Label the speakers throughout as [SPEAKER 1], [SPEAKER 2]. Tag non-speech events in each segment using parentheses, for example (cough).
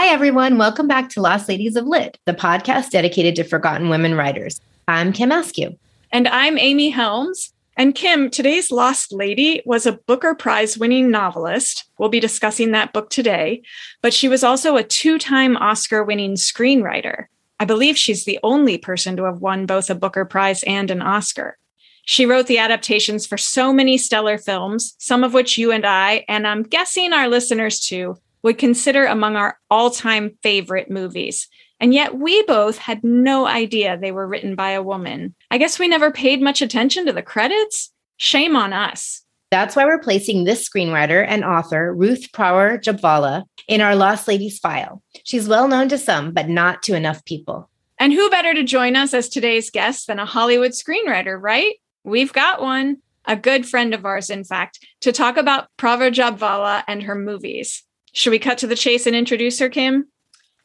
[SPEAKER 1] Hi, everyone. Welcome back to Lost Ladies of Lit, the podcast dedicated to forgotten women writers. I'm Kim Askew.
[SPEAKER 2] And I'm Amy Helms. And Kim, today's Lost Lady was a Booker Prize winning novelist. We'll be discussing that book today. But she was also a two time Oscar winning screenwriter. I believe she's the only person to have won both a Booker Prize and an Oscar. She wrote the adaptations for so many stellar films, some of which you and I, and I'm guessing our listeners too, would consider among our all time favorite movies. And yet we both had no idea they were written by a woman. I guess we never paid much attention to the credits. Shame on us.
[SPEAKER 1] That's why we're placing this screenwriter and author, Ruth Prawer Jhabvala, in our Lost Ladies file. She's well known to some, but not to enough people.
[SPEAKER 2] And who better to join us as today's guest than a Hollywood screenwriter, right? We've got one, a good friend of ours, in fact, to talk about Prawer Jhabvala and her movies. Should we cut to the chase and introduce her, Kim?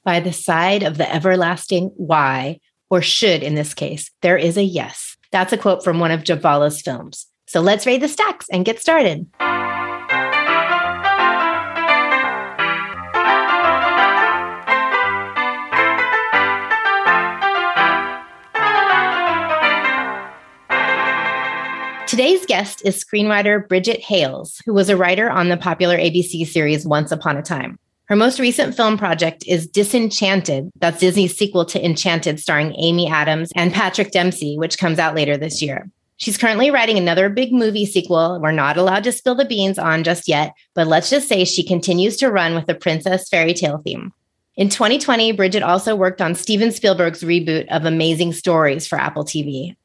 [SPEAKER 1] By the side of the everlasting why, or should in this case, there is a yes. That's a quote from one of Jhabvala's films. So let's raid the stacks and get started. Today's guest is screenwriter Brigitte Hales, who was a writer on the popular ABC series Once Upon a Time. Her most recent film project is Disenchanted. That's Disney's sequel to Enchanted, starring Amy Adams and Patrick Dempsey, which comes out later this year. She's currently writing another big movie sequel we're not allowed to spill the beans on just yet, but let's just say she continues to run with the princess fairy tale theme. In 2020, Brigitte also worked on Steven Spielberg's reboot of Amazing Stories for Apple TV.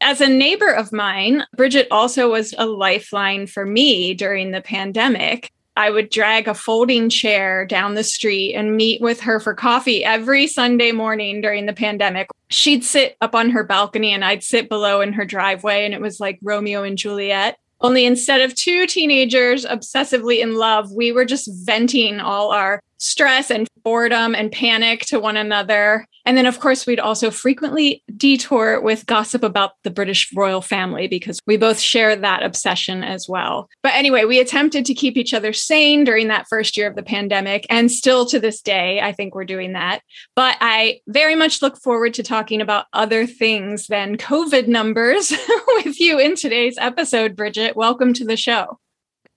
[SPEAKER 2] As a neighbor of mine, Brigitte also was a lifeline for me during the pandemic. I would drag a folding chair down the street and meet with her for coffee every Sunday morning during the pandemic. She'd sit up on her balcony and I'd sit below in her driveway, and it was like Romeo and Juliet. Only instead of two teenagers obsessively in love, we were just venting all our stress and boredom and panic to one another. And then, of course, we'd also frequently detour with gossip about the British royal family because we both share that obsession as well. But anyway, we attempted to keep each other sane during that first year of the pandemic. And still to this day, I think we're doing that. But I very much look forward to talking about other things than COVID numbers (laughs) with you in today's episode, Brigitte. Welcome to the show.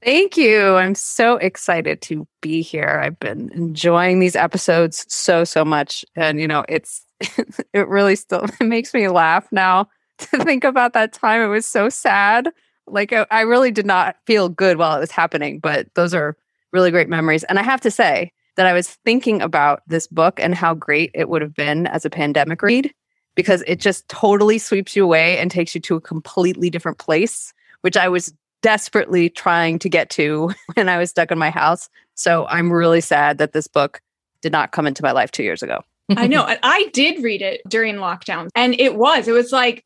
[SPEAKER 3] Thank you. I'm so excited to be here. I've been enjoying these episodes so, so much. And, you know, it's, (laughs) it really still it (laughs) makes me laugh now (laughs) to think about that time. It was so sad. Like, I really did not feel good while it was happening, but those are really great memories. And I have to say that I was thinking about this book and how great it would have been as a pandemic read because it just totally sweeps you away and takes you to a completely different place, which I was desperately trying to get to (laughs) when I was stuck in my house. So I'm really sad that this book did not come into my life two years ago.
[SPEAKER 2] I know. (laughs) I did read it during lockdown, and it was, it was like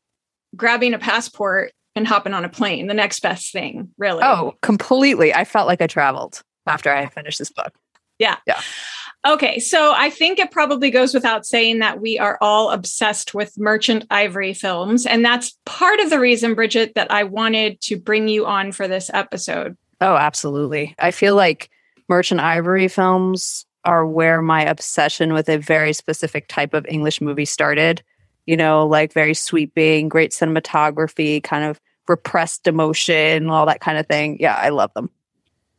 [SPEAKER 2] grabbing a passport and hopping on a plane, the next best thing, really.
[SPEAKER 3] Oh, completely. I felt like I traveled after I finished this book.
[SPEAKER 2] Yeah.
[SPEAKER 3] Yeah.
[SPEAKER 2] Okay, so I think it probably goes without saying that we are all obsessed with Merchant Ivory films. And that's part of the reason, Brigitte, that I wanted to bring you on for this episode.
[SPEAKER 3] Oh, absolutely. I feel like Merchant Ivory films are where my obsession with a very specific type of English movie started. You know, like very sweeping, great cinematography, kind of repressed emotion, all that kind of thing. Yeah, I love them.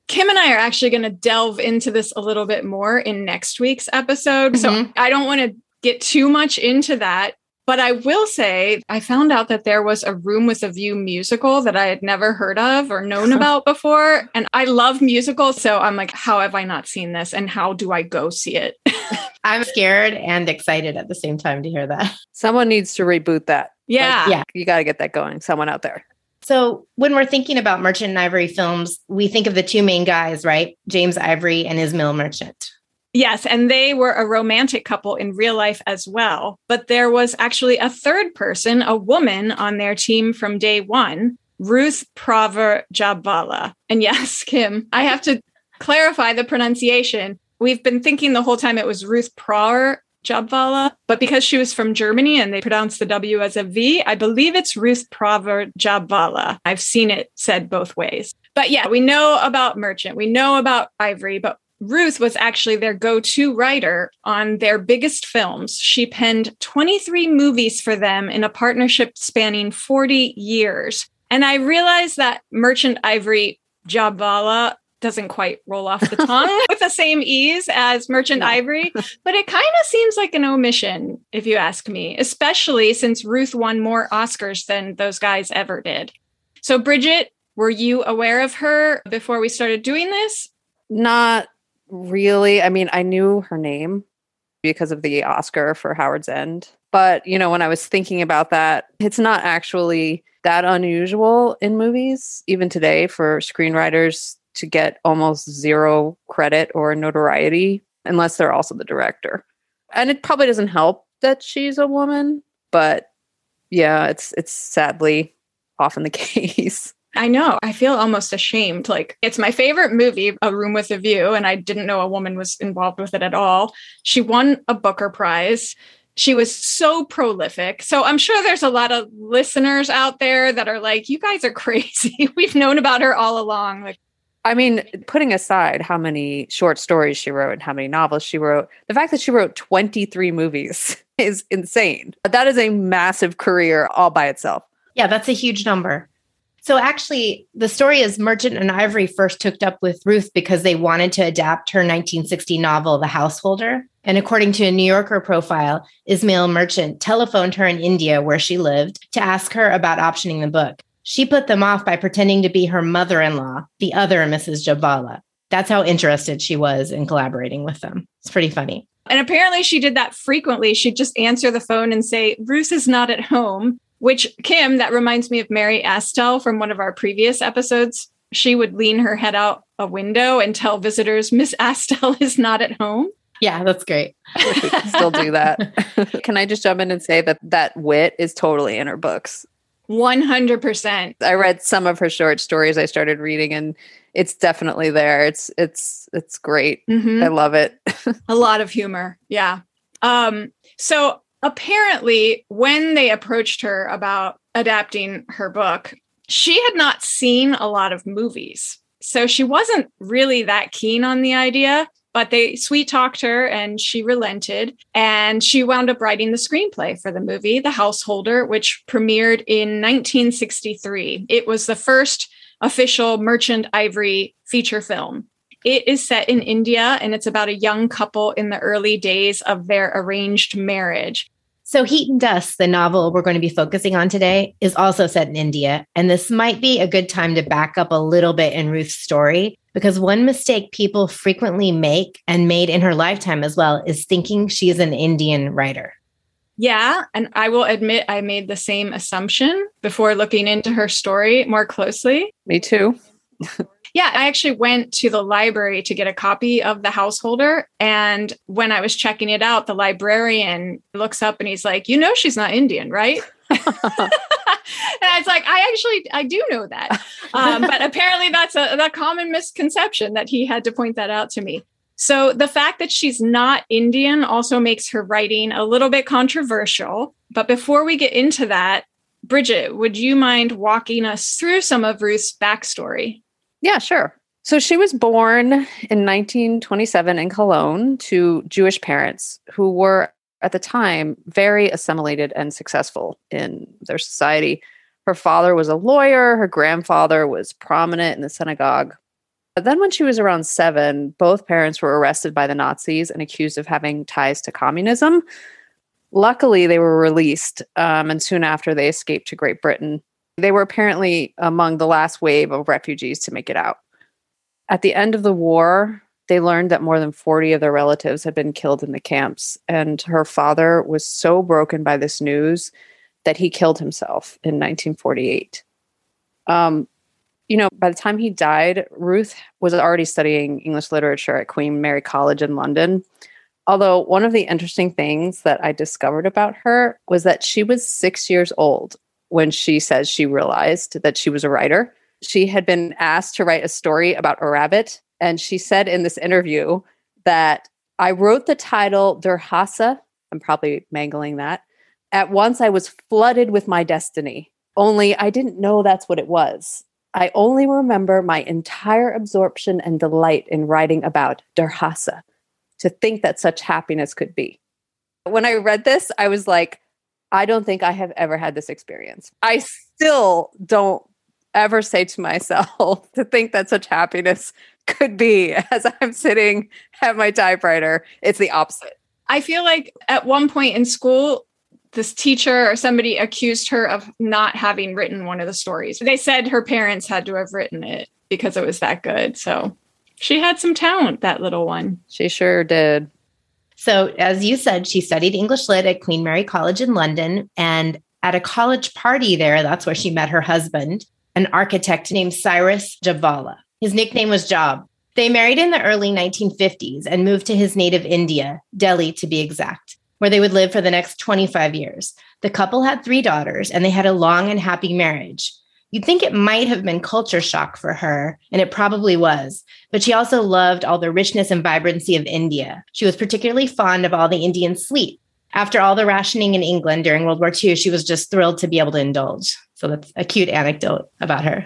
[SPEAKER 2] Kim and I are actually going to delve into this a little bit more in next week's episode. Mm-hmm. So I don't want to get too much into that. But I will say, I found out that there was a Room with a View musical that I had never heard of or known (laughs) about before. And I love musicals. So I'm like, how have I not seen this? And how do I go see it? (laughs)
[SPEAKER 1] I'm scared and excited at the same time to hear that.
[SPEAKER 3] Someone needs to reboot that.
[SPEAKER 2] Yeah.
[SPEAKER 3] Like, yeah. You got to get that going. Someone out there.
[SPEAKER 1] So when we're thinking about Merchant and Ivory films, we think of the two main guys, right? James Ivory and Ismail Merchant.
[SPEAKER 2] Yes, and they were a romantic couple in real life as well. But there was actually a third person, a woman on their team from day one, Ruth Prawer Jhabvala. And (laughs) yes, Kim, I have to clarify the pronunciation. We've been thinking the whole time it was Ruth Prawer Jhabvala, but because she was from Germany and they pronounce the W as a V, I believe it's Ruth Prawer Jhabvala. I've seen it said both ways. But yeah, we know about Merchant, we know about Ivory, but Ruth was actually their go to writer on their biggest films. She penned 23 movies for them in a partnership spanning 40 years. And I realized that Merchant Ivory Jhabvala doesn't quite roll off the (laughs) tongue with the same ease as Merchant no. Ivory, but it kind of seems like an omission, if you ask me, especially since Ruth won more Oscars than those guys ever did. So, Brigitte, were you aware of her before we started doing this?
[SPEAKER 3] Not really. I mean, I knew her name because of the Oscar for Howard's End. But, you know, when I was thinking about that, it's not actually that unusual in movies, even today, for screenwriters to get almost zero credit or notoriety unless they're also the director. And it probably doesn't help that she's a woman, but yeah, it's it's sadly often the (laughs) case.
[SPEAKER 2] I know. I feel almost ashamed. Like, it's my favorite movie, A Room with a View, and I didn't know a woman was involved with it at all. She won a Booker Prize. She was so prolific. So I'm sure there's a lot of listeners out there that are like, you guys are (laughs) crazy. We've known about her all along. Like,
[SPEAKER 3] I mean, putting aside how many short stories she wrote and how many novels she wrote, the fact that she wrote 23 movies (laughs) is insane. That is a massive career all by itself.
[SPEAKER 1] Yeah, that's a huge number. So actually, the story is Merchant and Ivory first hooked up with Ruth because they wanted to adapt her 1960 novel, The Householder. And according to a New Yorker profile, Ismail Merchant telephoned her in India, where she lived, to ask her about optioning the book. She put them off by pretending to be her mother in law, the other Mrs. Jhabvala. That's how interested she was in collaborating with them. It's pretty funny.
[SPEAKER 2] And apparently, she did that frequently. She'd just answer the phone and say, Bruce is not at home. Which Kim, that reminds me of Mary Astell from one of our previous episodes. She would lean her head out a window and tell visitors, Miss Astell (laughs) is not at home.
[SPEAKER 1] Yeah, that's great.
[SPEAKER 3] still do that. (laughs) can I just jump in and say that that wit is totally in her books?
[SPEAKER 2] 100%.
[SPEAKER 3] I read some of her short stories I started reading and it's definitely there. It's it's it's great. Mm-hmm. I love it. (laughs)
[SPEAKER 2] a lot of humor. Yeah. Um so apparently, when they approached her about adapting her book, she had not seen a lot of movies. So she wasn't really that keen on the idea, but they sweet talked her and she relented. And she wound up writing the screenplay for the movie, The Householder, which premiered in 1963. It was the first official Merchant Ivory feature film. It is set in India and it's about a young couple in the early days of their arranged marriage.
[SPEAKER 1] So, Heat and Dust, the novel we're going to be focusing on today, is also set in India. And this might be a good time to back up a little bit in Ruth's story because one mistake people frequently make and made in her lifetime as well is thinking she is an Indian writer.
[SPEAKER 2] Yeah. And I will admit I made the same assumption before looking into her story more closely.
[SPEAKER 3] Me too. (laughs)
[SPEAKER 2] Yeah, I actually went to the library to get a copy of The Householder. And when I was checking it out, the librarian looks up and he's like, You know, she's not Indian, right? (laughs) and I was like, I actually, I do know that. Um, but apparently that's a, a common misconception that he had to point that out to me. So the fact that she's not Indian also makes her writing a little bit controversial. But before we get into that, Brigitte, would you mind walking us through some of Ruth's backstory?
[SPEAKER 3] Yeah, sure. So she was born in 1927 in Cologne to Jewish parents who were at the time very assimilated and successful in their society. Her father was a lawyer, her grandfather was prominent in the synagogue. But then, when she was around seven, both parents were arrested by the Nazis and accused of having ties to communism. Luckily, they were released, um, and soon after, they escaped to Great Britain. They were apparently among the last wave of refugees to make it out. At the end of the war, they learned that more than 40 of their relatives had been killed in the camps. And her father was so broken by this news that he killed himself in 1948. Um, you know, by the time he died, Ruth was already studying English literature at Queen Mary College in London. Although, one of the interesting things that I discovered about her was that she was six years old when she says she realized that she was a writer. She had been asked to write a story about a rabbit. And she said in this interview that I wrote the title Durhasa. I'm probably mangling that. At once, I was flooded with my destiny, only I didn't know that's what it was. I only remember my entire absorption and delight in writing about Durhasa, to think that such happiness could be. When I read this, I was like, I don't think I have ever had this experience. I still don't ever say to myself (laughs) to think that such happiness could be (laughs) as I'm sitting at my typewriter. It's the opposite.
[SPEAKER 2] I feel like at one point in school, this teacher or somebody accused her of not having written one of the stories. They said her parents had to have written it because it was that good. So she had some talent, that little one.
[SPEAKER 3] She sure did.
[SPEAKER 1] So, as you said, she studied English Lit at Queen Mary College in London. And at a college party there, that's where she met her husband, an architect named Cyrus Jhabvala. His nickname was Job. They married in the early 1950s and moved to his native India, Delhi to be exact where they would live for the next 25 years. The couple had three daughters and they had a long and happy marriage. You'd think it might have been culture shock for her, and it probably was, but she also loved all the richness and vibrancy of India. She was particularly fond of all the Indian sweet. After all the rationing in England during World War II, she was just thrilled to be able to indulge. So that's a cute anecdote about her.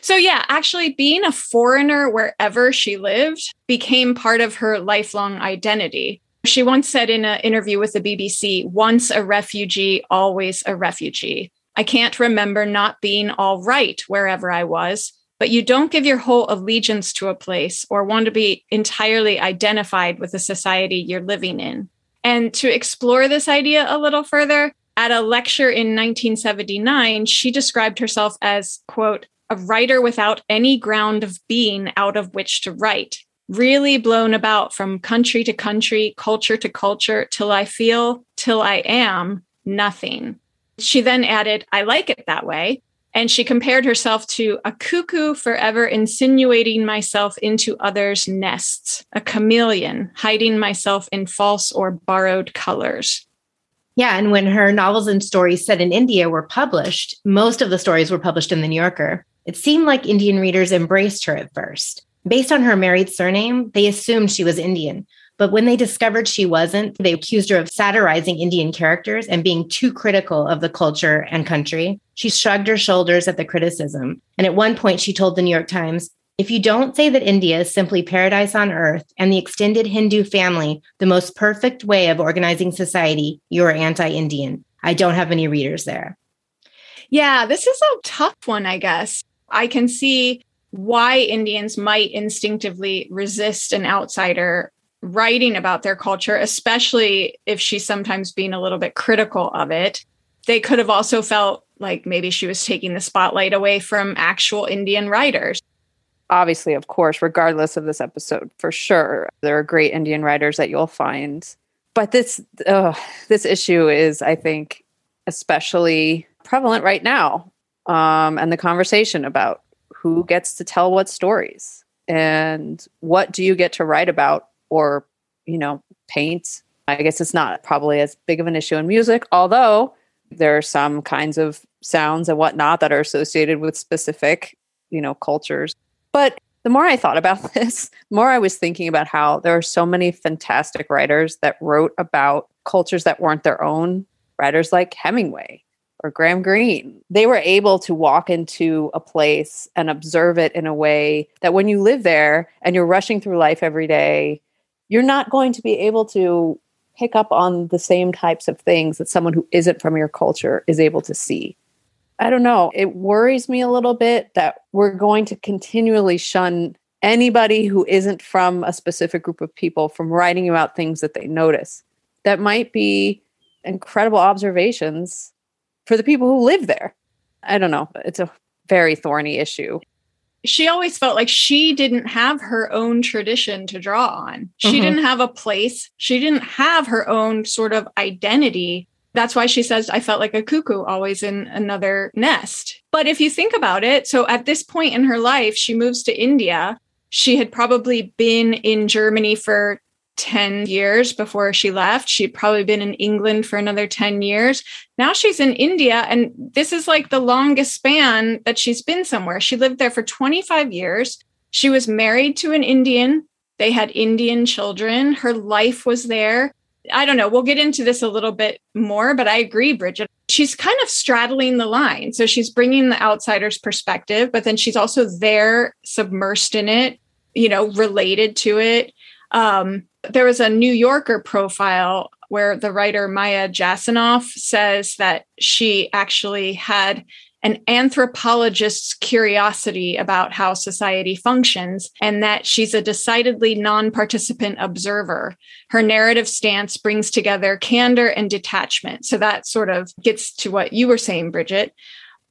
[SPEAKER 2] So, yeah, actually, being a foreigner wherever she lived became part of her lifelong identity. She once said in an interview with the BBC once a refugee, always a refugee. I can't remember not being all right wherever I was, but you don't give your whole allegiance to a place or want to be entirely identified with the society you're living in. And to explore this idea a little further, at a lecture in 1979, she described herself as, quote, a writer without any ground of being out of which to write really blown about from country to country, culture to culture, till I feel, till I am nothing. She then added, I like it that way. And she compared herself to a cuckoo forever insinuating myself into others' nests, a chameleon hiding myself in false or borrowed colors.
[SPEAKER 1] Yeah. And when her novels and stories set in India were published, most of the stories were published in the New Yorker. It seemed like Indian readers embraced her at first. Based on her married surname, they assumed she was Indian. But when they discovered she wasn't, they accused her of satirizing Indian characters and being too critical of the culture and country. She shrugged her shoulders at the criticism. And at one point, she told the New York Times, if you don't say that India is simply paradise on earth and the extended Hindu family the most perfect way of organizing society, you're anti Indian. I don't have any readers there.
[SPEAKER 2] Yeah, this is a tough one, I guess. I can see why Indians might instinctively resist an outsider writing about their culture, especially if she's sometimes being a little bit critical of it. They could have also felt like maybe she was taking the spotlight away from actual Indian writers.
[SPEAKER 3] Obviously, of course, regardless of this episode, for sure, there are great Indian writers that you'll find. But this this issue is, I think, especially prevalent right now, um, and the conversation about who gets to tell what stories and what do you get to write about or you know paint i guess it's not probably as big of an issue in music although there are some kinds of sounds and whatnot that are associated with specific you know cultures but the more i thought about (laughs) this the more i was thinking about how there are so many fantastic writers that wrote about cultures that weren't their own writers like hemingway or Graham Greene. They were able to walk into a place and observe it in a way that when you live there and you're rushing through life every day, you're not going to be able to pick up on the same types of things that someone who isn't from your culture is able to see. I don't know. It worries me a little bit that we're going to continually shun anybody who isn't from a specific group of people from writing about things that they notice. That might be incredible observations for the people who live there. I don't know. It's a very thorny issue.
[SPEAKER 2] She always felt like she didn't have her own tradition to draw on. She mm-hmm. didn't have a place. She didn't have her own sort of identity. That's why she says, I felt like a cuckoo always in another nest. But if you think about it, so at this point in her life, she moves to India. She had probably been in Germany for 10 years before she left. She'd probably been in England for another 10 years. Now she's in India, and this is like the longest span that she's been somewhere. She lived there for 25 years. She was married to an Indian. They had Indian children. Her life was there. I don't know. We'll get into this a little bit more, but I agree, Brigitte. she's kind of straddling the line. So she's bringing the outsider's perspective, but then she's also there, submersed in it, you know, related to it. Um, there was a New Yorker profile where the writer Maya Jasanoff says that she actually had an anthropologist's curiosity about how society functions and that she's a decidedly non participant observer. Her narrative stance brings together candor and detachment. So that sort of gets to what you were saying, Brigitte.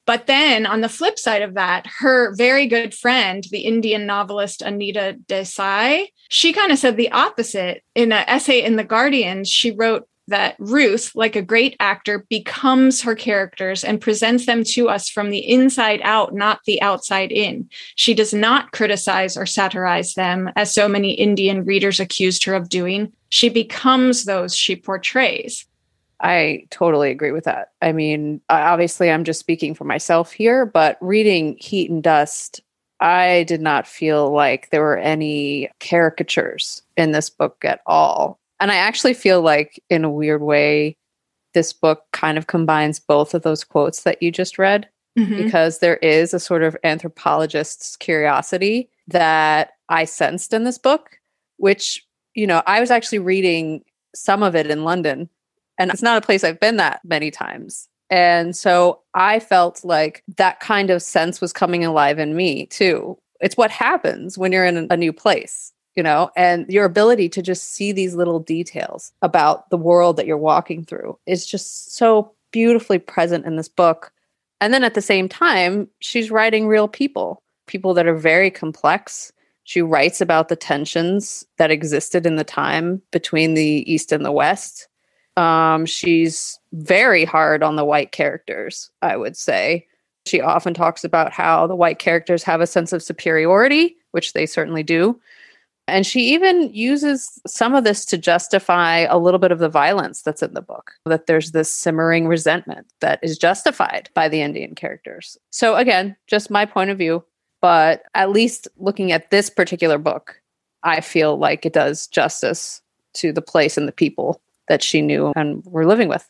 [SPEAKER 2] But then on the flip side of that, her very good friend, the Indian novelist Anita Desai, she kind of said the opposite. In an essay in The Guardian, she wrote that Ruth, like a great actor, becomes her characters and presents them to us from the inside out, not the outside in. She does not criticize or satirize them, as so many Indian readers accused her of doing. She becomes those she portrays.
[SPEAKER 3] I totally agree with that. I mean, obviously, I'm just speaking for myself here, but reading Heat and Dust, I did not feel like there were any caricatures in this book at all. And I actually feel like, in a weird way, this book kind of combines both of those quotes that you just read mm-hmm. because there is a sort of anthropologist's curiosity that I sensed in this book, which, you know, I was actually reading some of it in London, and it's not a place I've been that many times. And so I felt like that kind of sense was coming alive in me too. It's what happens when you're in a new place you know, and your ability to just see these little details about the world that you're walking through is just so beautifully present in this book. And then at the same time, she's writing real people, people that are very complex. She writes about the tensions that existed in the time between the East and the West. Um, she's very hard on the white characters, I would say. She often talks about how the white characters have a sense of superiority, which they certainly do, and she even uses some of this to justify a little bit of the violence that's in the book, that there's this simmering resentment that is justified by the Indian characters. So, again, just my point of view, but at least looking at this particular book, I feel like it does justice to the place and the people that she knew and were living with.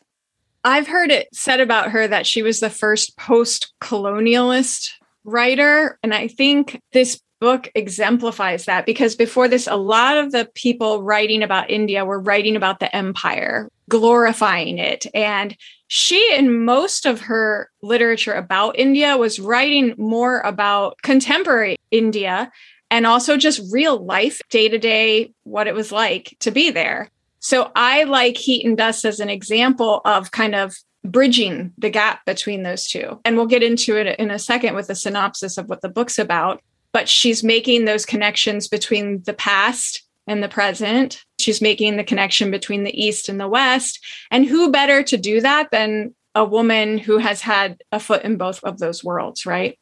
[SPEAKER 2] I've heard it said about her that she was the first post colonialist writer. And I think this book exemplifies that because before this, a lot of the people writing about India were writing about the empire, glorifying it. And she, in most of her literature about India, was writing more about contemporary India and also just real life, day to day, what it was like to be there. So I like Heat and Dust as an example of kind of bridging the gap between those two. And we'll get into it in a second with a synopsis of what the book's about but she's making those connections between the past and the present. She's making the connection between the East and the West. And who better to do that than a woman who has had a foot in both of those worlds, right?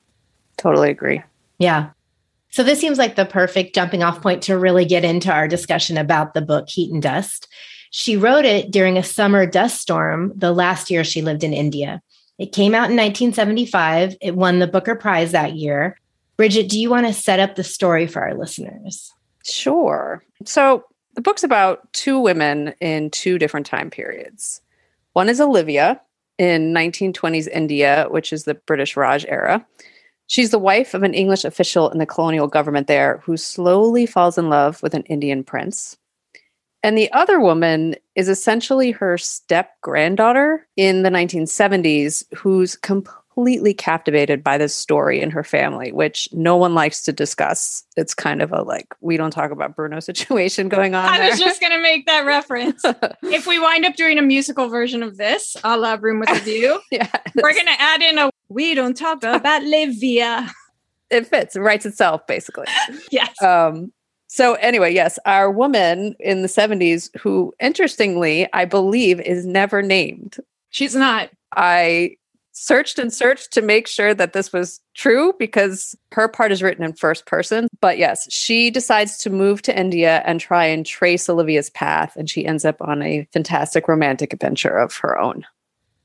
[SPEAKER 3] Totally agree.
[SPEAKER 1] Yeah. So this seems like the perfect jumping off point to really get into our discussion about the book Heat and Dust. She wrote it during a summer dust storm the last year she lived in India. It came out in 1975. It won the Booker Prize that year. Brigitte, do you want to set up the story for our listeners?
[SPEAKER 3] Sure. So the book's about two women in two different time periods. One is Olivia in 1920s India, which is the British Raj era. She's the wife of an English official in the colonial government there who slowly falls in love with an Indian prince. And the other woman is essentially her step granddaughter in the 1970s, who's completely completely captivated by this story in her family, which no one likes to discuss. It's kind of a like, we don't talk about Bruno (laughs) situation going on.
[SPEAKER 2] I
[SPEAKER 3] there.
[SPEAKER 2] was just going to make that reference. (laughs) if we wind up doing a musical version of this, a la Room with a (laughs) View, yeah, we're going to add in a we don't talk about Livia.
[SPEAKER 3] It fits, it writes itself, basically.
[SPEAKER 2] yes.
[SPEAKER 3] Um, so, anyway, yes, our woman in the 70s, who interestingly, I believe, is never named.
[SPEAKER 2] She's not.
[SPEAKER 3] I searched and searched to make sure that this was true because her part is written in first person. But yes, she decides to move to India and try and trace Olivia's path, and she ends up on a fantastic romantic adventure of her own.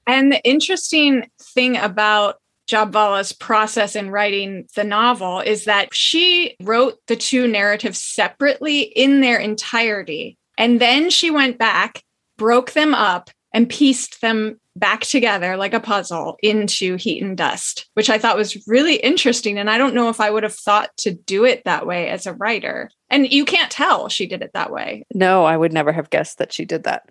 [SPEAKER 2] And the interesting thing about Jhabvala's process in writing the novel is that she wrote the two narratives separately in their entirety. And then she went back, broke them up, and pieced them back together like a puzzle into Heat and Dust, which I thought was really interesting. And I don't know if I would have thought to do it that way as a writer. And you can't tell she did it that way.
[SPEAKER 3] No, I would never have guessed that she did that.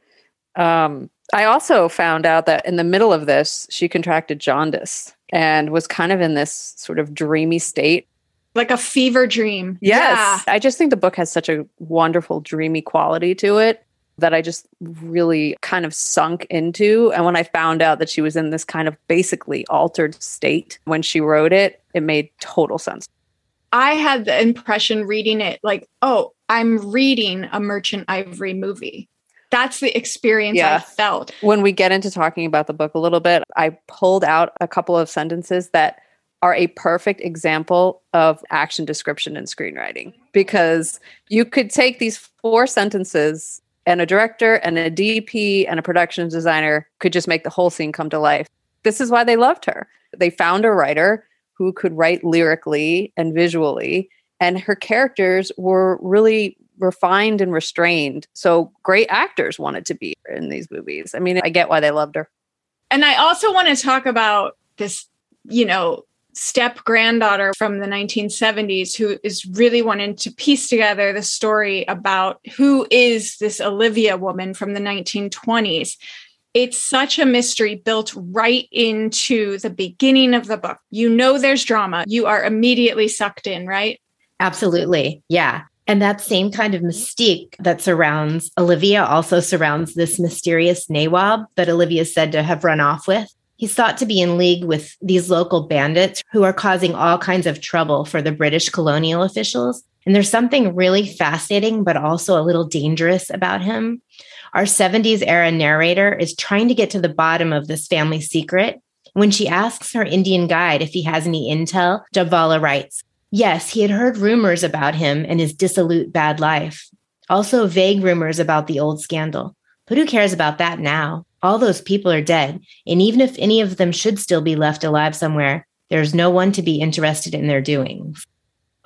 [SPEAKER 3] Um, I also found out that in the middle of this, she contracted jaundice and was kind of in this sort of dreamy state.
[SPEAKER 2] Like a fever dream.
[SPEAKER 3] Yes. Yeah. I just think the book has such a wonderful, dreamy quality to it that I just really kind of sunk into. And when I found out that she was in this kind of basically altered state when she wrote it, it made total sense.
[SPEAKER 2] I had the impression reading it like, oh, I'm reading a Merchant Ivory movie. That's the experience yeah. I felt.
[SPEAKER 3] When we get into talking about the book a little bit, I pulled out a couple of sentences that are a perfect example of action description and screenwriting because you could take these four sentences and a director and a DP and a production designer could just make the whole scene come to life. This is why they loved her. They found a writer who could write lyrically and visually, and her characters were really refined and restrained. So great actors wanted to be in these movies. I mean, I get why they loved her.
[SPEAKER 2] And I also want to talk about this, you know, step granddaughter from the 1970s who is really wanting to piece together the story about who is this Olivia woman from the 1920s. It's such a mystery built right into the beginning of the book. You know there's drama. You are immediately sucked in, right?
[SPEAKER 1] Absolutely. Yeah. And that same kind of mystique that surrounds Olivia also surrounds this mysterious Nawab that Olivia is said to have run off with. He's thought to be in league with these local bandits who are causing all kinds of trouble for the British colonial officials. And there's something really fascinating, but also a little dangerous about him. Our 70s era narrator is trying to get to the bottom of this family secret. When she asks her Indian guide if he has any intel, Jhabvala writes, Yes, he had heard rumors about him and his dissolute bad life. Also, vague rumors about the old scandal. But who cares about that now? All those people are dead. And even if any of them should still be left alive somewhere, there's no one to be interested in their doings.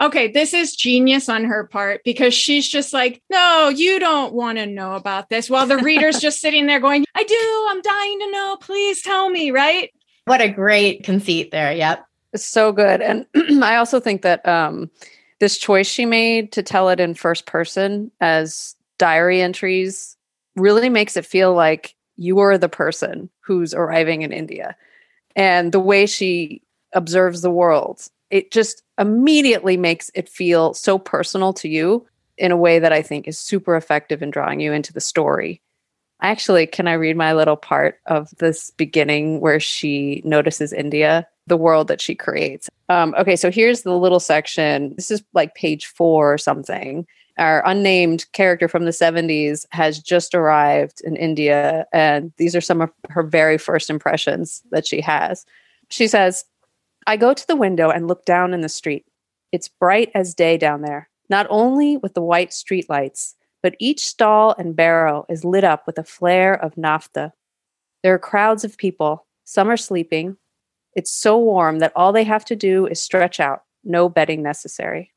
[SPEAKER 2] Okay, this is genius on her part because she's just like, no, you don't want to know about this. While the reader's just (laughs) sitting there going, I do, I'm dying to know. Please tell me, right?
[SPEAKER 1] What a great conceit there. Yep.
[SPEAKER 3] It's so good. And (clears throat) I also think that um, this choice she made to tell it in first person as diary entries really makes it feel like you are the person who's arriving in India. And the way she observes the world, it just immediately makes it feel so personal to you in a way that I think is super effective in drawing you into the story. Actually, can I read my little part of this beginning where she notices India? the world that she creates. Um, okay, so here's the little section. This is like page four or something. Our unnamed character from the 70s has just arrived in India, and these are some of her very first impressions that she has. She says, I go to the window and look down in the street. It's bright as day down there, not only with the white street lights, but each stall and barrow is lit up with a flare of naphtha. There are crowds of people. Some are sleeping, it's so warm that all they have to do is stretch out, no bedding necessary.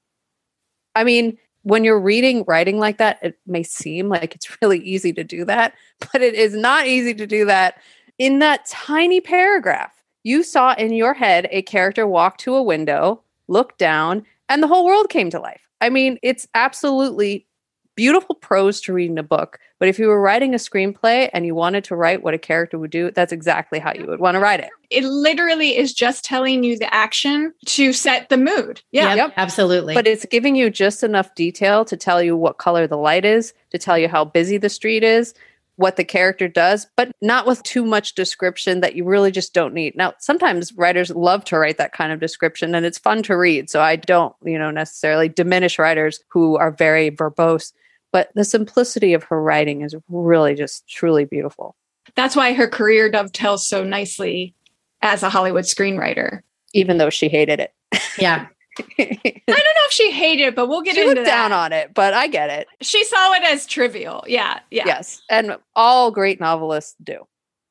[SPEAKER 3] I mean, when you're reading writing like that, it may seem like it's (laughs) really easy to do that, but it is not easy to do that in that tiny paragraph. You saw in your head a character walk to a window, look down, and the whole world came to life. I mean, it's absolutely beautiful prose to read in a book. But if you were writing a screenplay and you wanted to write what a character would do, that's exactly how you would want to write it.
[SPEAKER 2] It literally is just telling you the action to set the mood.
[SPEAKER 1] Yeah, yep, absolutely.
[SPEAKER 3] But it's giving you just enough detail to tell you what color the light is, to tell you how busy the street is, what the character does, but not with too much description that you really just don't need. Now, sometimes writers love to write that kind of description and it's fun to read. So I don't, you know, necessarily diminish writers who are very verbose but the simplicity of her writing is really just truly beautiful.
[SPEAKER 2] That's why her career dovetails so nicely as a Hollywood screenwriter.
[SPEAKER 3] Even though she hated it.
[SPEAKER 1] Yeah. (laughs)
[SPEAKER 2] I don't know if she hated it, but we'll get
[SPEAKER 3] she
[SPEAKER 2] into
[SPEAKER 3] looked down on it, but I get it.
[SPEAKER 2] She saw it as trivial. Yeah. Yeah.
[SPEAKER 3] Yes. And all great novelists do.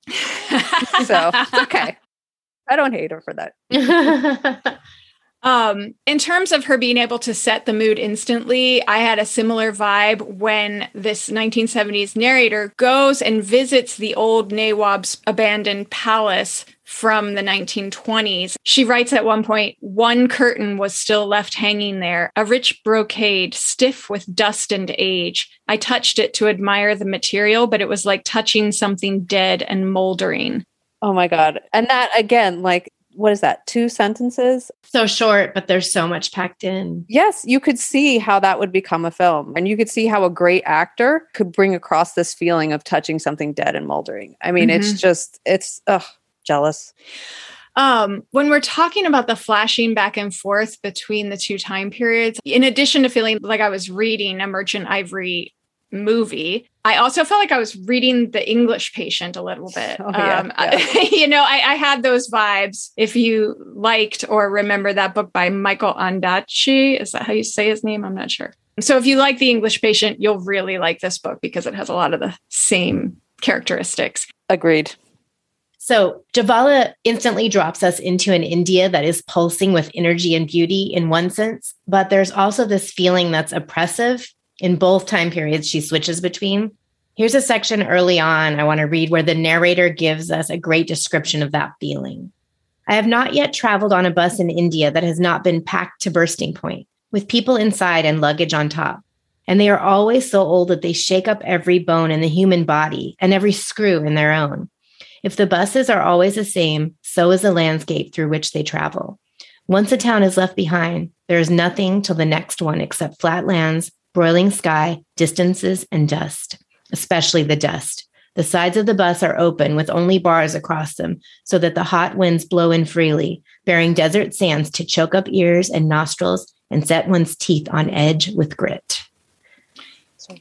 [SPEAKER 3] (laughs) so okay. I don't hate her for that. (laughs)
[SPEAKER 2] Um, in terms of her being able to set the mood instantly, I had a similar vibe when this 1970s narrator goes and visits the old Nawab's abandoned palace from the 1920s. She writes at one point, one curtain was still left hanging there, a rich brocade, stiff with dust and age. I touched it to admire the material, but it was like touching something dead and moldering.
[SPEAKER 3] Oh my God. And that again, like what is that two sentences
[SPEAKER 1] so short but there's so much packed in
[SPEAKER 3] yes you could see how that would become a film and you could see how a great actor could bring across this feeling of touching something dead and moldering i mean mm-hmm. it's just it's ugh jealous
[SPEAKER 2] um, when we're talking about the flashing back and forth between the two time periods, in addition to feeling like I was reading a Merchant Ivory movie. I also felt like I was reading The English Patient a little bit. (laughs) Oh, yeah, um, yeah. (laughs) you know, I, I, had those vibes. If you liked or remember that book by Michael Ondaatje, is that how you say his name? I'm not sure. So if you like The English Patient, you'll really like this book because it has a lot of the same characteristics.
[SPEAKER 3] Agreed.
[SPEAKER 1] So Jhabvala instantly drops us into an India that is pulsing with energy and beauty in one sense, but there's also this feeling that's oppressive in both time periods she switches between. Here's a section early on I want to read where the narrator gives us a great description of that feeling. I have not yet traveled on a bus in India that has not been packed to bursting point, with people inside and luggage on top. And they are always so old that they shake up every bone in the human body and every screw in their own. If the buses are always the same, so is the landscape through which they travel. Once a town is left behind, there is nothing till the next one except flat lands, broiling sky, distances, and dust, especially the dust. The sides of the bus are open with only bars across them so that the hot winds blow in freely, bearing desert sands to choke up ears and nostrils and set one's teeth on edge with grit.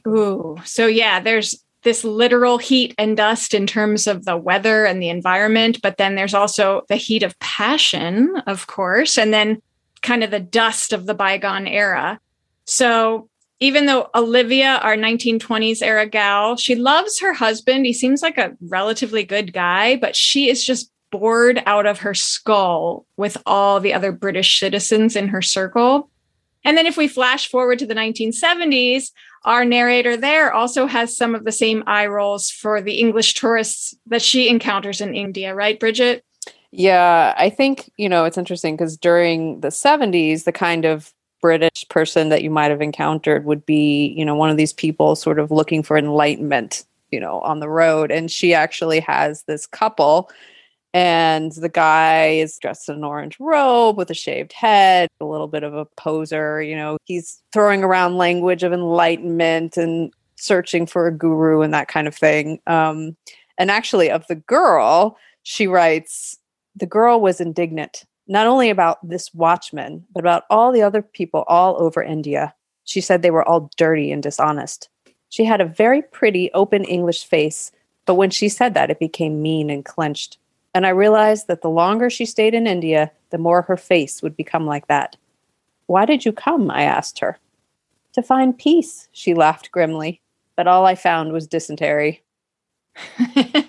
[SPEAKER 2] Ooh, so yeah, there's this literal heat and dust in terms of the weather and the environment, but then there's also the heat of passion, of course, and then kind of the dust of the bygone era. So even though Olivia, our 1920s era gal, she loves her husband. He seems like a relatively good guy, but she is just bored out of her skull with all the other British citizens in her circle. And then if we flash forward to the 1970s, our narrator there also has some of the same eye rolls for the English tourists that she encounters in India, right, Brigitte?
[SPEAKER 3] Yeah, I think, you know, it's interesting because during the 70s, the kind of British person that you might have encountered would be, you know, one of these people sort of looking for enlightenment, you know, on the road. And she actually has this couple, and the guy is dressed in an orange robe with a shaved head, a little bit of a poser, you know, he's throwing around language of enlightenment and searching for a guru and that kind of thing. Um, and actually, of the girl, she writes, the girl was indignant not only about this watchman, but about all the other people all over India. She said they were all dirty and dishonest. She had a very pretty, open English face, but when she said that, it became mean and clenched. And I realized that the longer she stayed in India, the more her face would become like that. Why did you come? I asked her. To find peace, she laughed grimly, but all I found was dysentery. (laughs)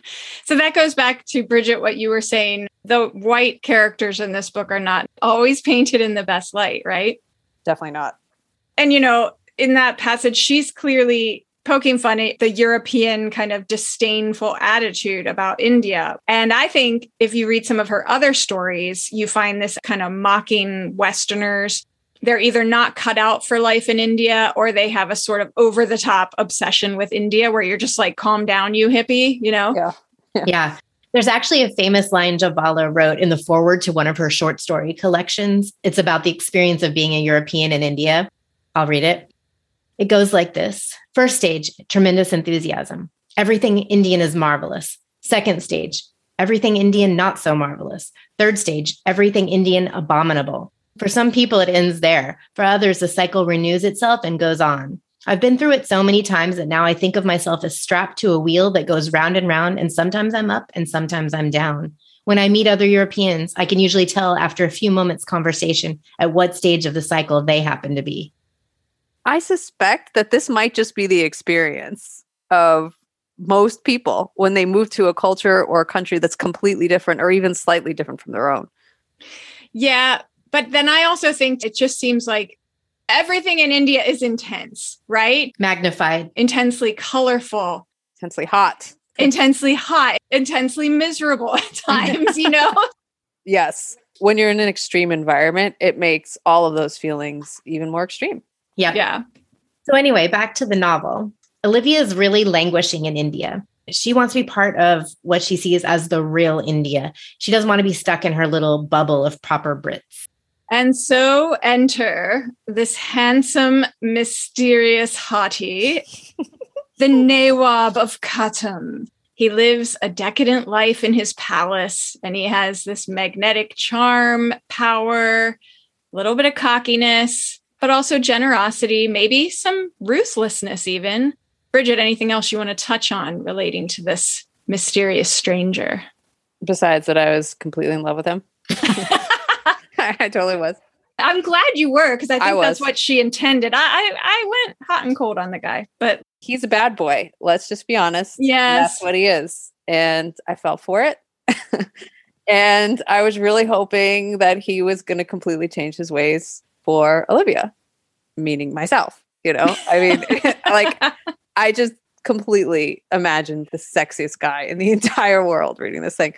[SPEAKER 2] so that goes back to Brigitte, what you were saying. The white characters in this book are not always painted in the best light, right?
[SPEAKER 3] Definitely not.
[SPEAKER 2] And, you know, in that passage, she's clearly poking fun at the European kind of disdainful attitude about India. And I think if you read some of her other stories, you find this kind of mocking Westerners they're either not cut out for life in India or they have a sort of over the top obsession with India where you're just like, calm down, you hippie, you know?
[SPEAKER 1] Yeah. (laughs) Yeah. There's actually a famous line Jhabvala wrote in the foreword to one of her short story collections. It's about the experience of being a European in India. I'll read it. It goes like this First stage, tremendous enthusiasm. Everything Indian is marvelous. Second stage, everything Indian not so marvelous. Third stage, everything Indian abominable. For some people, it ends there. For others, the cycle renews itself and goes on. I've been through it so many times that now I think of myself as strapped to a wheel that goes round and round, and sometimes I'm up and sometimes I'm down. When I meet other Europeans, I can usually tell after a few moments' conversation at what stage of the cycle they happen to be.
[SPEAKER 3] I suspect that this might just be the experience of most people when they move to a culture or a country that's completely different or even slightly different from their own.
[SPEAKER 2] Yeah, But then I also think it just seems like everything in India is intense, right?
[SPEAKER 1] Magnified.
[SPEAKER 2] Intensely colorful,
[SPEAKER 3] Intensely hot.
[SPEAKER 2] intensely hot, intensely miserable at (laughs) times, you know?
[SPEAKER 3] Yes. When you're in an extreme environment, it makes all of those feelings even more extreme.
[SPEAKER 1] Yeah.
[SPEAKER 2] yeah.
[SPEAKER 1] So, anyway, back to the novel. Olivia is really languishing in India. She wants to be part of what she sees as the real India. She doesn't want to be stuck in her little bubble of proper Brits.
[SPEAKER 2] And so enter this handsome, mysterious hottie, (laughs) the Nawab of Khatm. He lives a decadent life in his palace and he has this magnetic charm, power, a little bit of cockiness, but also generosity, maybe some ruthlessness, even. Brigitte, anything else you want to touch on relating to this mysterious stranger?
[SPEAKER 3] Besides that, I was completely in love with him. (laughs) (laughs) I totally was.
[SPEAKER 2] I'm glad you were because I think
[SPEAKER 3] I
[SPEAKER 2] that's what she intended. I, I I went hot and cold on the guy, but
[SPEAKER 3] He's a bad boy. Let's just be honest.
[SPEAKER 2] Yes.
[SPEAKER 3] That's what he is. And I fell for it. (laughs) and I was really hoping that he was going to completely change his ways for Olivia, meaning myself. You know, I mean, (laughs) like, I just completely imagined the sexiest guy in the entire world reading this thing.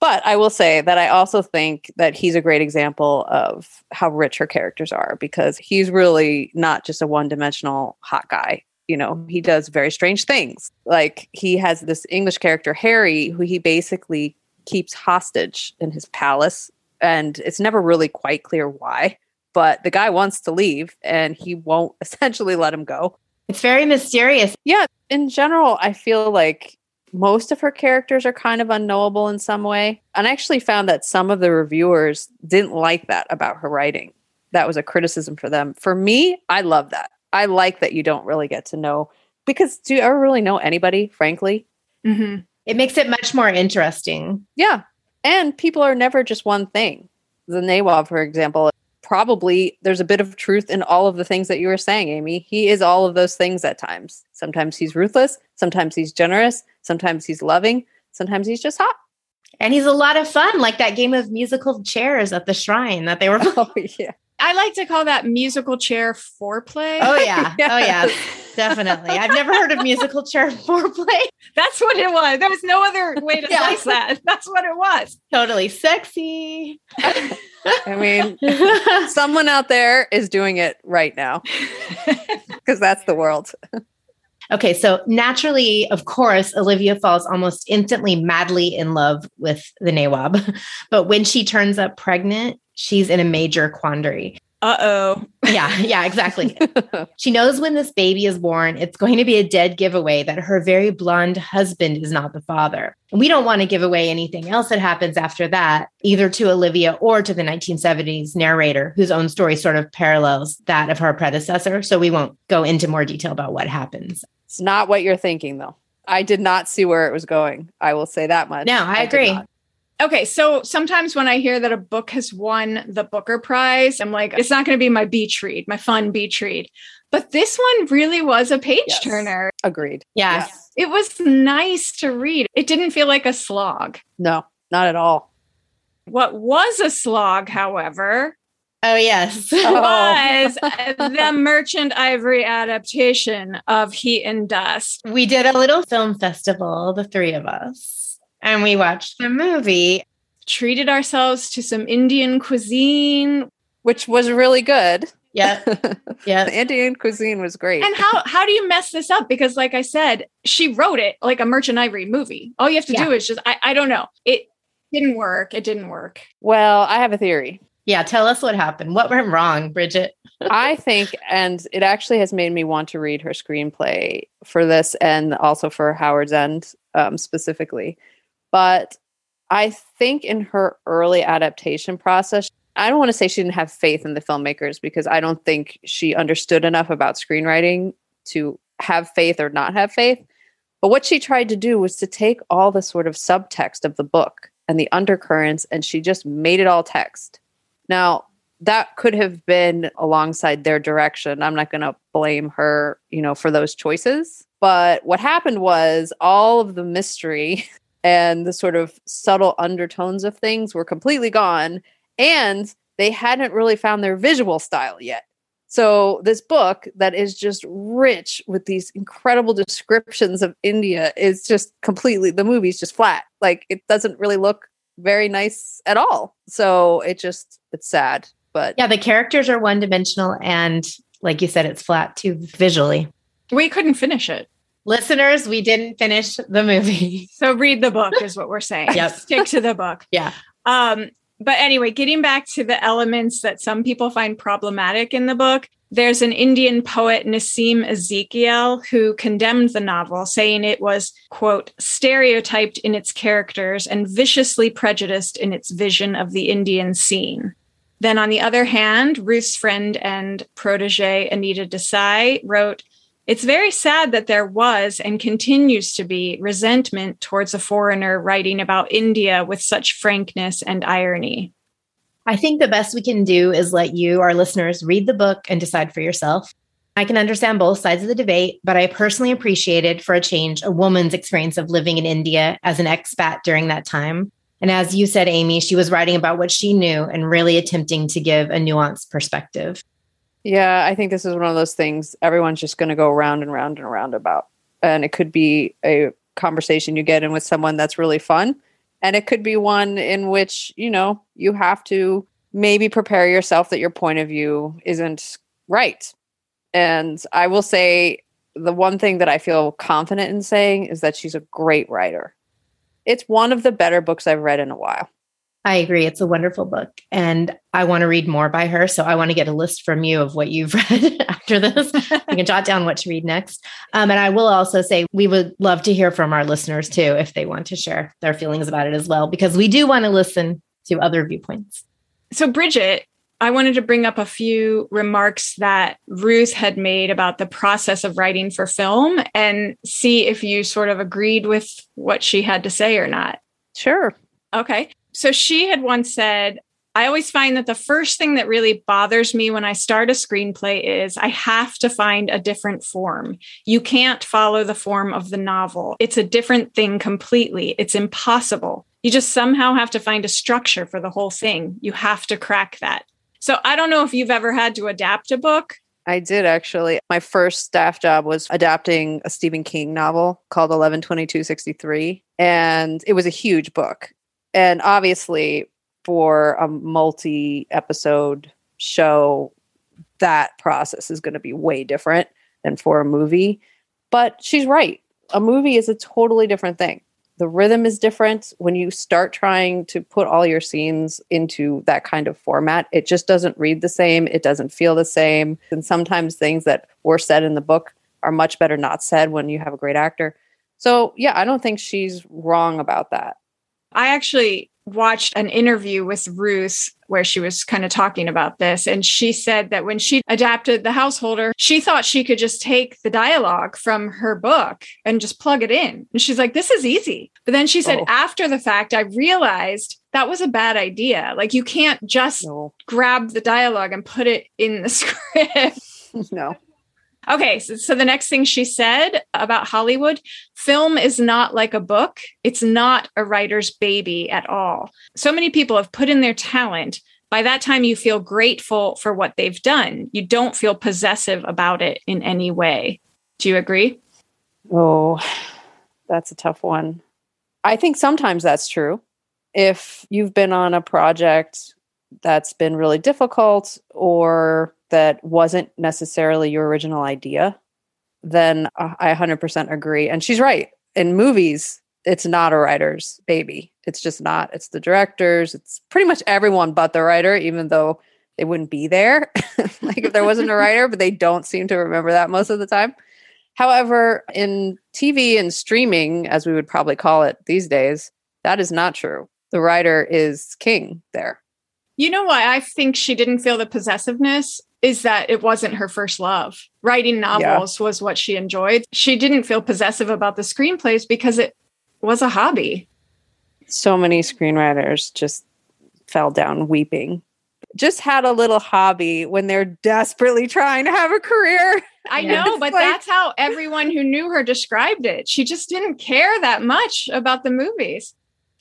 [SPEAKER 3] But I will say that I also think that he's a great example of how rich her characters are because he's really not just a one dimensional hot guy. You know, he does very strange things. Like he has this English character, Harry, who he basically keeps hostage in his palace. And it's never really quite clear why. But the guy wants to leave and he won't (laughs) essentially let him go
[SPEAKER 1] It's very mysterious.
[SPEAKER 3] yeah, in general, I feel like most of her characters are kind of unknowable in some way. And I actually found that some of the reviewers didn't like that about her writing. That was a criticism for them. For me, I love that. I like that you don't really get to know because do you ever really know anybody, frankly?
[SPEAKER 2] Mhm.
[SPEAKER 1] It makes it much more interesting.
[SPEAKER 3] Yeah. And people are never just one thing. The Nawab, for example, probably there's a bit of truth in all of the things that you were saying, Amy. He is all of those things at times. Sometimes he's ruthless, sometimes he's generous, sometimes he's loving, sometimes he's just hot.
[SPEAKER 1] And he's a lot of fun, like that game of musical chairs at the shrine that they were. (laughs)
[SPEAKER 3] Oh, yeah.
[SPEAKER 2] I like to call that musical chair foreplay.
[SPEAKER 1] Oh, yeah. (laughs) Oh, yeah. Definitely. I've never heard of musical chair (laughs) foreplay.
[SPEAKER 2] That's what it was. There was no other way to (laughs)
[SPEAKER 1] Yeah.
[SPEAKER 2] slice that. That's what it was.
[SPEAKER 1] Totally sexy.
[SPEAKER 3] I mean, someone out there is doing it right now because that's the world.
[SPEAKER 1] Okay, so naturally, of course, Olivia falls almost instantly madly in love with the Nawab. (laughs) But when she turns up pregnant, she's in a major quandary.
[SPEAKER 2] Uh oh.
[SPEAKER 1] Yeah, yeah, exactly. (laughs) she knows when this baby is born, it's going to be a dead giveaway that her very blonde husband is not the father. And we don't want to give away anything else that happens after that, either to Olivia or to the 1970s narrator, whose own story sort of parallels that of her predecessor. So we won't go into more detail about what happens.
[SPEAKER 3] It's not what you're thinking, though. I did not see where it was going. I will say that much.
[SPEAKER 1] No, I
[SPEAKER 3] did
[SPEAKER 1] agree.
[SPEAKER 2] Okay, so sometimes when I hear that a book has won the Booker Prize, I'm like, it's not going to be my beach read, my fun beach read. But this one really was a page
[SPEAKER 3] Yes.
[SPEAKER 2] turner.
[SPEAKER 3] Agreed.
[SPEAKER 1] Yeah.
[SPEAKER 3] Yes.
[SPEAKER 2] It was nice to read. It didn't feel like a slog.
[SPEAKER 3] No, not at all.
[SPEAKER 2] What was a slog, however,
[SPEAKER 1] Oh, yes. (laughs)
[SPEAKER 3] Oh.
[SPEAKER 2] was the Merchant Ivory adaptation of Heat and Dust.
[SPEAKER 1] we did a little film festival, the three of us, and we watched the movie.
[SPEAKER 2] Treated ourselves to some Indian cuisine.
[SPEAKER 3] Which was really good.
[SPEAKER 1] Yeah, (laughs)
[SPEAKER 3] the Indian cuisine was great.
[SPEAKER 2] And how how do you mess this up? Because like I said, she wrote it like a Merchant Ivory movie. All you have to
[SPEAKER 1] Yeah.
[SPEAKER 2] do is just I, I don't know. It didn't work. It didn't work.
[SPEAKER 3] well, I have a theory.
[SPEAKER 1] Yeah. Tell us what happened. What went wrong, Brigitte? (laughs)
[SPEAKER 3] I think, and it actually has made me want to read her screenplay for this and also for Howard's End um, specifically. But I think in her early adaptation process, I don't want to say she didn't have faith in the filmmakers because I don't think she understood enough about screenwriting to have faith or not have faith. But what she tried to do was to take all the sort of subtext of the book and the undercurrents, and she just made it all text. Now, that could have been alongside their direction. I'm not going to blame her, you know, for those choices. But what happened was all of the mystery (laughs) and the sort of subtle undertones of things were completely gone. And they hadn't really found their visual style yet. So, this book that is just rich with these incredible descriptions of India is just completely, the movie's just flat. Like, it doesn't really look very nice at all. So, it just, it's sad. But
[SPEAKER 1] yeah, the characters are one dimensional. And like you said, it's flat too visually.
[SPEAKER 2] We couldn't finish it.
[SPEAKER 1] Listeners, we didn't finish the movie. (laughs)
[SPEAKER 2] So, read the book, is what we're saying.
[SPEAKER 1] Yep.
[SPEAKER 2] Stick to the book.
[SPEAKER 1] Yeah.
[SPEAKER 2] Um, but anyway, getting back to the elements that some people find problematic in the book, there's an Indian poet, Nissim Ezekiel, who condemned the novel, saying it was, quote, stereotyped in its characters and viciously prejudiced in its vision of the Indian scene. Then, on the other hand, Ruth's friend and protege, Anita Desai, wrote, it's very sad that there was and continues to be resentment towards a foreigner writing about India with such frankness and irony.
[SPEAKER 1] I think the best we can do is let you, our listeners, read the book and decide for yourself. I can understand both sides of the debate, but I personally appreciated, for a change, a woman's experience of living in India as an expat during that time. And as you said, Amy, she was writing about what she knew and really attempting to give a nuanced perspective.
[SPEAKER 3] Yeah, I think this is one of those things everyone's just going to go round and round and around about. And it could be a conversation you get in with someone that's really fun. And it could be one in which, you know, you have to maybe prepare yourself that your point of view isn't right. And I will say the one thing that I feel confident in saying is that she's a great writer. It's one of the better books I've read in a while.
[SPEAKER 1] I agree. It's a wonderful book. And I want to read more by her. So I want to get a list from you of what you've (laughs) read after this. I can jot down what to read next. Um, and I will also say we would love to hear from our listeners too, if they want to share their feelings about it as well, because we do want to listen to other viewpoints.
[SPEAKER 2] So, Brigitte, I wanted to bring up a few remarks that Ruth had made about the process of writing for film and see if you sort of agreed with what she had to say or not.
[SPEAKER 3] Sure.
[SPEAKER 2] Okay. So she had once said, I always find that the first thing that really bothers me when I start a screenplay is I have to find a different form. You can't follow the form of the novel. It's a different thing completely. It's impossible. You just somehow have to find a structure for the whole thing. You have to crack that. So I don't know if you've ever had to adapt a book.
[SPEAKER 3] I did actually. My first staff job was adapting a Stephen King novel called 112263. And it was a huge book and obviously for a multi episode show that process is going to be way different than for a movie. But she's right. A movie is a totally different thing. The rhythm is different. When you start trying to put all your scenes into that kind of format it just doesn't read the same. It doesn't feel the same. And sometimes things that were said in the book are much better not said when you have a great actor. So yeah i don't think she's wrong about that
[SPEAKER 2] I actually watched an interview with Ruth where she was kind of talking about this. And she said that when she adapted The Householder, she thought she could just take the dialogue from her book and just plug it in. And she's like, this is easy. But then she said, oh. after the fact, I realized that was a bad idea. Like, you can't just no. grab the dialogue and put it in the (laughs) script.
[SPEAKER 3] no.
[SPEAKER 2] Okay, so, so, the next thing she said about Hollywood film is not like a book, it's not a writer's baby at all. So many people have put in their talent. By that time, you feel grateful for what they've done. You don't feel possessive about it in any way. Do you agree?
[SPEAKER 3] Oh, that's a tough one. I think sometimes that's true. If you've been on a project that's been really difficult or that wasn't necessarily your original idea, then uh, I 100% agree. And she's right. In movies, it's not a writer's baby. It's just not. It's the directors. It's pretty much everyone but the writer, even though they wouldn't be there. (laughs) like if there wasn't a (laughs) writer, but they don't seem to remember that most of the time. However, in TV and streaming, as we would probably call it these days, that is not true. The writer is king there.
[SPEAKER 2] You know why I think she didn't feel the possessiveness is that it wasn't her first love. Writing novels yeah. was what she enjoyed. She didn't feel possessive about the screenplays because it was a hobby.
[SPEAKER 3] So many screenwriters just fell down weeping. Just had a little hobby when they're desperately trying to have a career.
[SPEAKER 2] I (laughs) know, but like, that's how everyone who knew her described it. She just didn't care that much about the movies.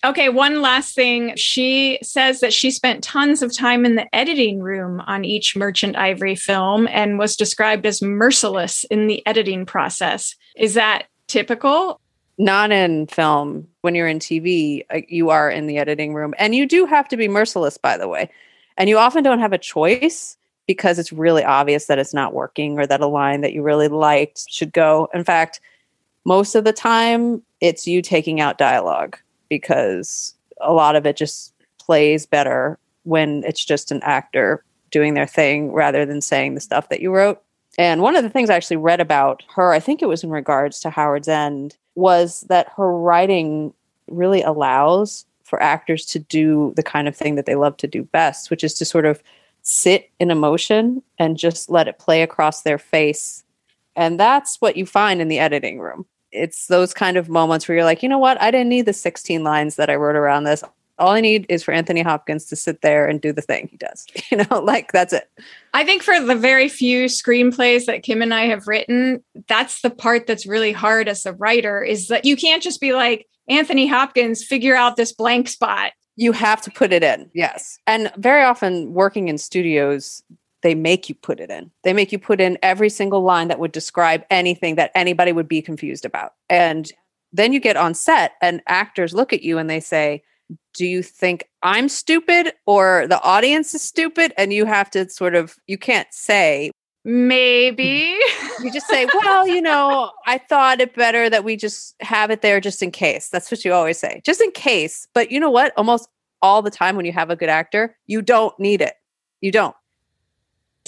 [SPEAKER 2] Okay, one last thing. She says that she spent tons of time in the editing room on each Merchant Ivory film and was described as merciless in the editing process. Is that typical?
[SPEAKER 3] Not in film. When you're in TV, uh, you are in the editing room. And you do have to be merciless, by the way. And you often don't have a choice because it's really obvious that it's not working or that a line that you really liked should go. In fact, most of the time, it's you taking out dialogue because a lot of it just plays better when it's just an actor doing their thing rather than saying the stuff that you wrote. And one of the things I actually read about her, I think it was in regards to Howard's End, was that her writing really allows for actors to do the kind of thing that they love to do best, which is to sort of sit in emotion and just let it play across their face. And that's what you find in the editing room. It's those kind of moments where you're like, you know what? I didn't need the 16 lines that I wrote around this. All I need is for Anthony Hopkins to sit there and do the thing he does. (laughs) You know, like that's it.
[SPEAKER 2] I think for the very few screenplays that Kim and I have written, that's the part that's really hard as a writer is that you can't just be like, Anthony Hopkins, figure out this blank spot.
[SPEAKER 3] You have to put it in. Yes. And very often working in studios, they make you put it in. They make you put in every single line that would describe anything that anybody would be confused about. And then you get on set and actors look at you and they say, do you think I'm stupid or the audience is stupid? And you have to sort of, you can't say,
[SPEAKER 2] Maybe.
[SPEAKER 3] you just say, well, you know, I thought it better that we just have it there just in case. That's what you always say, just in case. But you know what? Almost all the time when you have a good actor, you don't need it. You don't.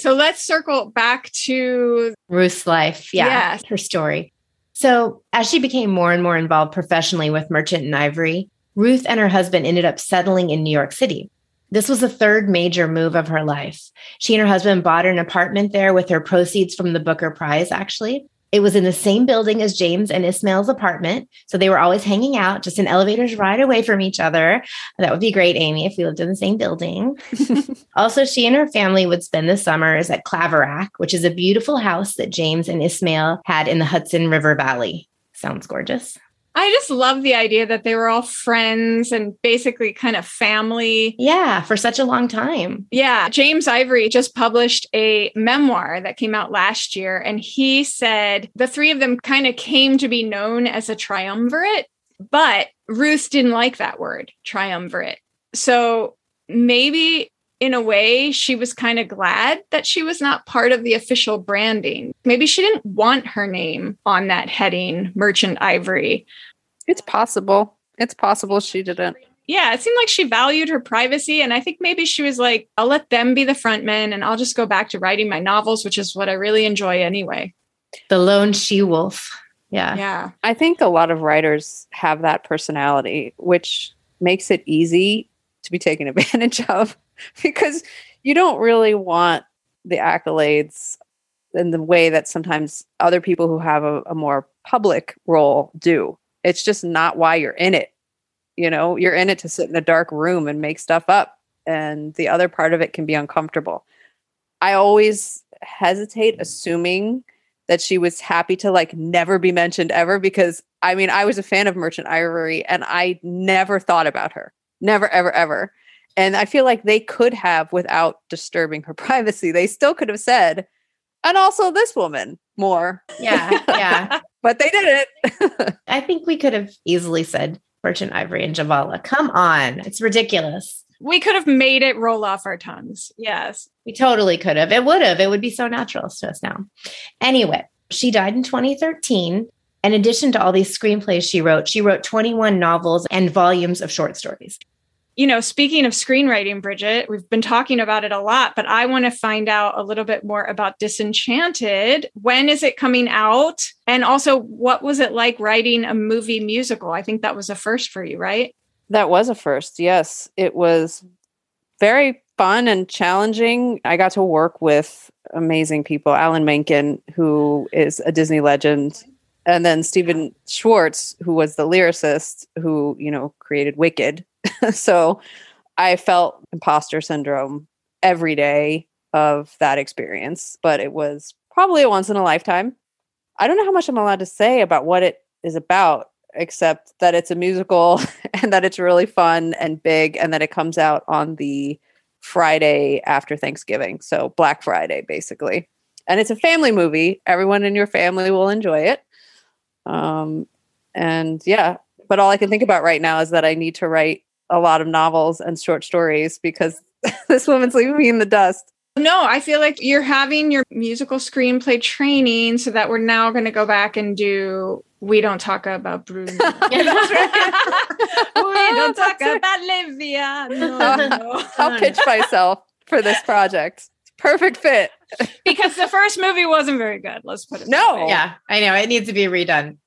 [SPEAKER 2] So let's circle back to
[SPEAKER 1] Ruth's life. Yeah.
[SPEAKER 2] Yes.
[SPEAKER 1] Her story. So, as she became more and more involved professionally with Merchant and Ivory, Ruth and her husband ended up settling in New York City. This was the third major move of her life. She and her husband bought an apartment there with her proceeds from the Booker Prize, actually. It was in the same building as James and Ismail's apartment. So they were always hanging out, just in elevators right away from each other. That would be great, Amy, if we lived in the same building. (laughs) also, she and her family would spend the summers at Claverack, which is a beautiful house that James and Ismail had in the Hudson River Valley. Sounds gorgeous.
[SPEAKER 2] I just love the idea that they were all friends and basically kind of family.
[SPEAKER 1] Yeah, for such a long time.
[SPEAKER 2] Yeah. James Ivory just published a memoir that came out last year, and he said the three of them kind of came to be known as a triumvirate, but Ruth didn't like that word, triumvirate. So maybe in a way, she was kind of glad that she was not part of the official branding. Maybe she didn't want her name on that heading, Merchant Ivory.
[SPEAKER 3] It's possible. It's possible she didn't.
[SPEAKER 2] Yeah, it seemed like she valued her privacy. And I think maybe she was like, I'll let them be the front men and I'll just go back to writing my novels, which is what I really enjoy anyway.
[SPEAKER 1] The lone she wolf. Yeah.
[SPEAKER 2] Yeah.
[SPEAKER 3] I think a lot of writers have that personality, which makes it easy to be taken (laughs) advantage of (laughs) because you don't really want the accolades in the way that sometimes other people who have a, a more public role do. It's just not why you're in it. You know, you're in it to sit in a dark room and make stuff up. And the other part of it can be uncomfortable. I always hesitate assuming that she was happy to like never be mentioned ever because I mean, I was a fan of Merchant Ivory and I never thought about her. Never, ever, ever. And I feel like they could have without disturbing her (laughs) privacy. They still could have said, and also this woman more.
[SPEAKER 1] Yeah. Yeah. (laughs)
[SPEAKER 3] but they didn't. (laughs)
[SPEAKER 1] I think we could have easily said Merchant Ivory and Jhabvala. Come on. It's ridiculous.
[SPEAKER 2] We could have made it roll off our tongues. Yes.
[SPEAKER 1] We totally could have. It would have. It would be so natural to us now. Anyway, she died in 2013. In addition to all these screenplays she wrote, she wrote 21 novels and volumes of short stories
[SPEAKER 2] you know, speaking of screenwriting, Brigitte, we've been talking about it a lot, but I want to find out a little bit more about Disenchanted. When is it coming out? And also, what was it like writing a movie musical? I think that was a first for you, right?
[SPEAKER 3] That was a first, yes. It was very fun and challenging. I got to work with amazing people. Alan Menken, who is a Disney legend, and then Stephen Schwartz, who was the lyricist who, you know, created Wicked (laughs) so I felt imposter syndrome every day of that experience, but it was probably a once in a lifetime. I don't know how much I'm allowed to say about what it is about. except that it's a musical (laughs) and that it's really fun and big and that it comes out on the Friday after Thanksgiving. So Black Friday, basically. And it's a family movie. Everyone in your family will enjoy it. Um, and yeah, but all I can think about right now is that I need to write a lot of novels and short stories because (laughs) this woman's leaving me in the dust.
[SPEAKER 2] No, I feel like you're having your musical screenplay training so that we're now going to go back and do We Don't Talk About Bruno. (laughs) (laughs) we don't talk about Livia. No, no.
[SPEAKER 3] I'll pitch myself for this project. Perfect fit.
[SPEAKER 2] because the first movie wasn't very good. Let's put it
[SPEAKER 3] No.
[SPEAKER 1] Yeah, I know. It needs to be redone.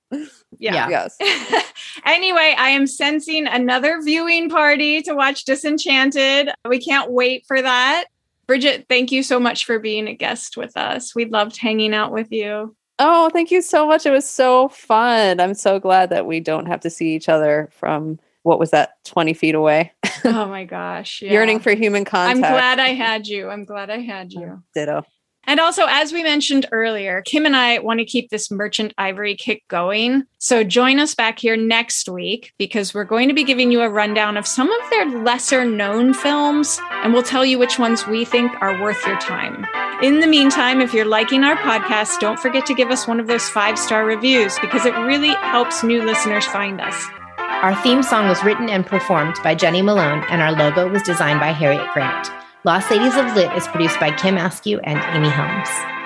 [SPEAKER 2] Yeah.
[SPEAKER 3] Yes. (laughs)
[SPEAKER 2] anyway, I am sensing another viewing party to watch Disenchanted. We can't wait for that. Brigitte, thank you so much for being a guest with us. We loved hanging out with you.
[SPEAKER 3] Oh, thank you so much. It was so fun. I'm so glad that we don't have to see each other from what was that, 20 feet away?
[SPEAKER 2] Oh (laughs) my gosh. Yeah.
[SPEAKER 3] Yearning for human contact I'm
[SPEAKER 2] glad I (laughs) had you. I'm glad I had you.
[SPEAKER 3] Ditto.
[SPEAKER 2] And also, as we mentioned earlier, Kim and I want to keep this Merchant Ivory kick going. So join us back here next week because we're going to be giving you a rundown of some of their lesser known films, and we'll tell you which ones we think are worth your time. In the meantime, if you're liking our podcast, don't forget to give us one of those five star reviews because it really helps new listeners find us.
[SPEAKER 1] Our theme song was written and performed by Jenny Malone, and our logo was designed by Harriet Grant. Lost Ladies of Lit is produced by Kim Askew and Amy Helms.